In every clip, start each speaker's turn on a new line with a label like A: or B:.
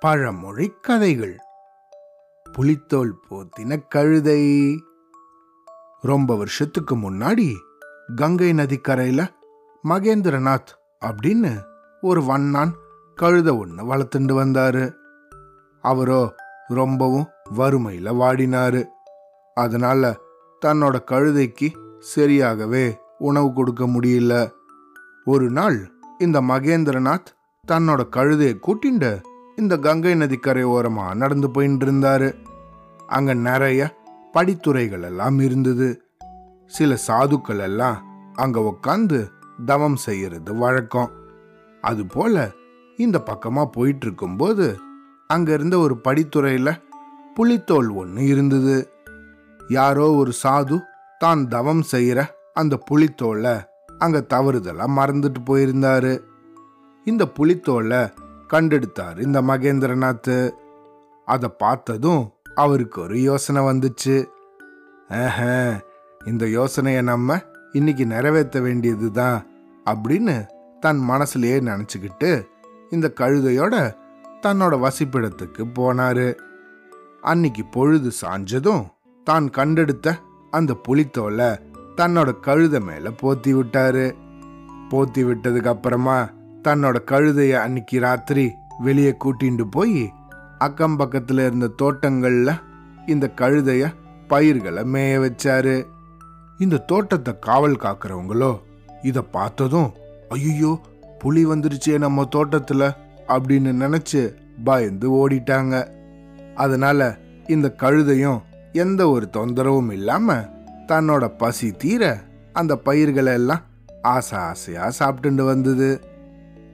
A: பழமொழி கதைகள். புலித்தோல் போத்தின கழுதை. ரொம்ப வருஷத்துக்கு முன்னாடி கங்கை நதிக்கரையில மகேந்திரநாத் அப்படின்னு ஒரு வண்ணான் கழுத ஒன்று வளர்த்துண்டு வந்தாரு. அவரோ ரொம்பவும் வறுமையில வாடினாரு. அதனால தன்னோட கழுதைக்கு சரியாகவே உணவு கொடுக்க முடியல. ஒரு நாள் இந்த மகேந்திரநாத் தன்னோட கழுதையை கூட்டிண்டு இந்த கங்கை நதிக்கரை ஓரமா நடந்து போயின்னு இருந்தாரு அங்க நிறைய படித்துறைகள் எல்லாம் இருந்தது. சில சாதுக்கள் எல்லாம் அங்க உட்காந்து தவம் செய்யறது வழக்கம். அது போல இந்த பக்கமா போயிட்டு இருக்கும்போது அங்க இருந்த ஒரு படித்துறையில புலித்தோல் ஒன்று இருந்தது. யாரோ ஒரு சாது தான் தவம் செய்யற அந்த புலித்தோலை அங்க தவறுதலா மறந்துட்டு போயிருந்தாரு. இந்த புலித்தோலை கண்டெடுத்தார் இந்த மகேந்திரநாத் அதை பார்த்ததும் அவருக்கு ஒரு யோசனை வந்துச்சு. ஆஹ இந்த யோசனையை நம்ம இன்னைக்கு நிறைவேற்ற வேண்டியது தான் அப்படின்னு தன் மனசுலயே நினச்சிக்கிட்டு இந்த கழுதையோட தன்னோட வசிப்பிடத்துக்கு போனாரு. அன்னைக்கு பொழுது சாஞ்சதும் தான் கண்டெடுத்த அந்த புலித்தோலை தன்னோட கழுதை மேல போத்தி விட்டாரு. போத்தி விட்டதுக்கு அப்புறமா தன்னோட கழுதைய அன்னைக்கு ராத்திரி வெளியே கூட்டிட்டு போய் அக்கம் பக்கத்துல இருந்த தோட்டங்கள்ல இந்த கழுதைய பயிர்களை மேய வச்சாரு. இந்த தோட்டத்தை காவல் காக்கிறவங்களோ இத பார்த்ததும் ஐயோ புலி வந்துருச்சே நம்ம தோட்டத்துல அப்படின்னு நினைச்சு பயந்து ஓடிட்டாங்க. அதனால இந்த கழுதையும் எந்த ஒரு தொந்தரவும் இல்லாம தன்னோட பசி தீர அந்த பயிர்களை எல்லாம் ஆசை ஆசையா சாப்பிட்டுண்டு வந்தது.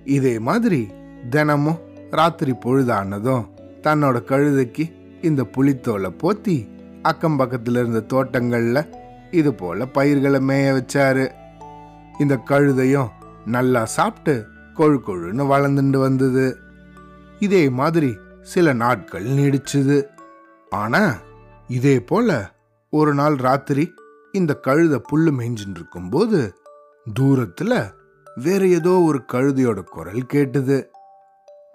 A: இதே மாதிரி தினமும் ராத்திரி பொழுதானதும் தன்னோட கழுதைக்கு இந்த புளித்தோலை போத்தி அக்கம் பக்கத்துல இருந்த தோட்டங்கள்ல இது போல பயிர்களை மேய வச்சாரு. இந்த கழுதையும் நல்லா சாப்பிட்டு கொழு கொழுன்னு வளர்ந்துட்டு வந்தது. இதே மாதிரி சில நாட்கள் நீடிச்சுது. ஆனா இதே போல ஒரு நாள் ராத்திரி இந்த கழுத புல்லு மேய்ஞ்சின்னு இருக்கும்போது தூரத்துல வேற ஏதோ ஒரு கழுதையோட குரல் கேட்டுது.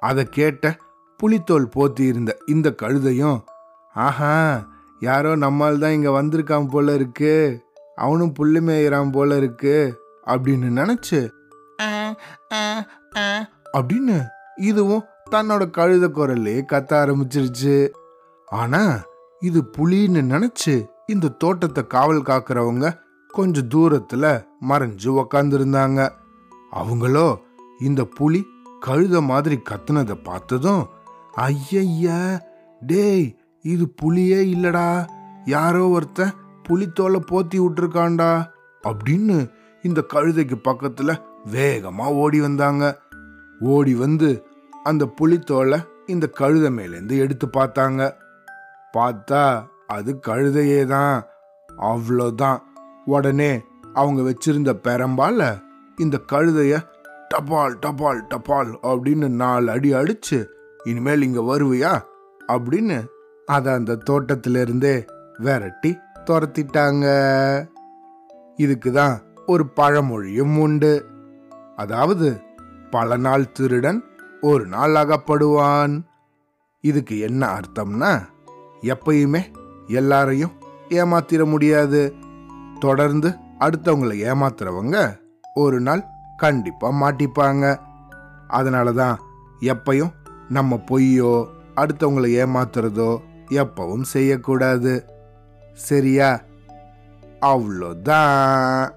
A: அதை கேட்ட புலித்தோல் போத்தி இருந்த இந்த கழுதையும் ஆஹா யாரோ நம்மால் தான் இங்கே வந்திருக்கான் போல இருக்கு. அவனும் புல்லு மேயிறான் போல இருக்கு. அப்படின்னு நினைச்சு அப்படின்னு இதுவும் தன்னோட கழுத குரல்லே கத்த ஆரம்பிச்சிருச்சு. ஆனா இது புலின்னு நினைச்சு இந்த தோட்டத்தை காவல் காக்குறவங்க கொஞ்சம் தூரத்துல மறைஞ்சு உக்காந்துருந்தாங்க. அவங்களோ இந்த புலி கழுத மாதிரி கத்துனதை பார்த்ததும் ஐயய்யா டேய் இது புலியே இல்லடா. யாரோ ஒருத்தன் புலித்தோலை போத்தி விட்டுருக்காண்டா அப்படின்னு இந்த கழுதைக்கு பக்கத்துல வேகமா ஓடி வந்தாங்க. ஓடி வந்து அந்த புலித்தோலை இந்த கழுதை மேலேருந்து எடுத்து பார்த்தாங்க. பார்த்தா அது கழுதையே தான் அவ்வளோதான் உடனே அவங்க வச்சிருந்த பெரம்பால இந்த கழுதைய டபால் டபால் டபால் அப்படின்னு நாலு அடி அடிச்சு இனிமேல் இங்க வருவியா? அப்படின்னு அதை அந்த தோட்டத்திலிருந்தே விரட்டி துரத்திட்டாங்க. இதுக்கு தான் ஒரு பழமொழியும் உண்டு. அதாவது பல நாள் திருடன் ஒரு நாள் அகப்படுவான். இதுக்கு என்ன அர்த்தம்னா எப்பயுமே எல்லாரையும் ஏமாத்திர முடியாது. தொடர்ந்து அடுத்தவங்களை ஏமாத்துறவங்க ஒரு நாள் கண்டிப்பாக மாட்டிப்பாங்க. அதனால தான் எப்பையும் நம்ம பொய்யோ அடுத்தவங்களை ஏமாத்துறதோ எப்பவும் செய்யக்கூடாது. சரியா? அவ்வளோதான்.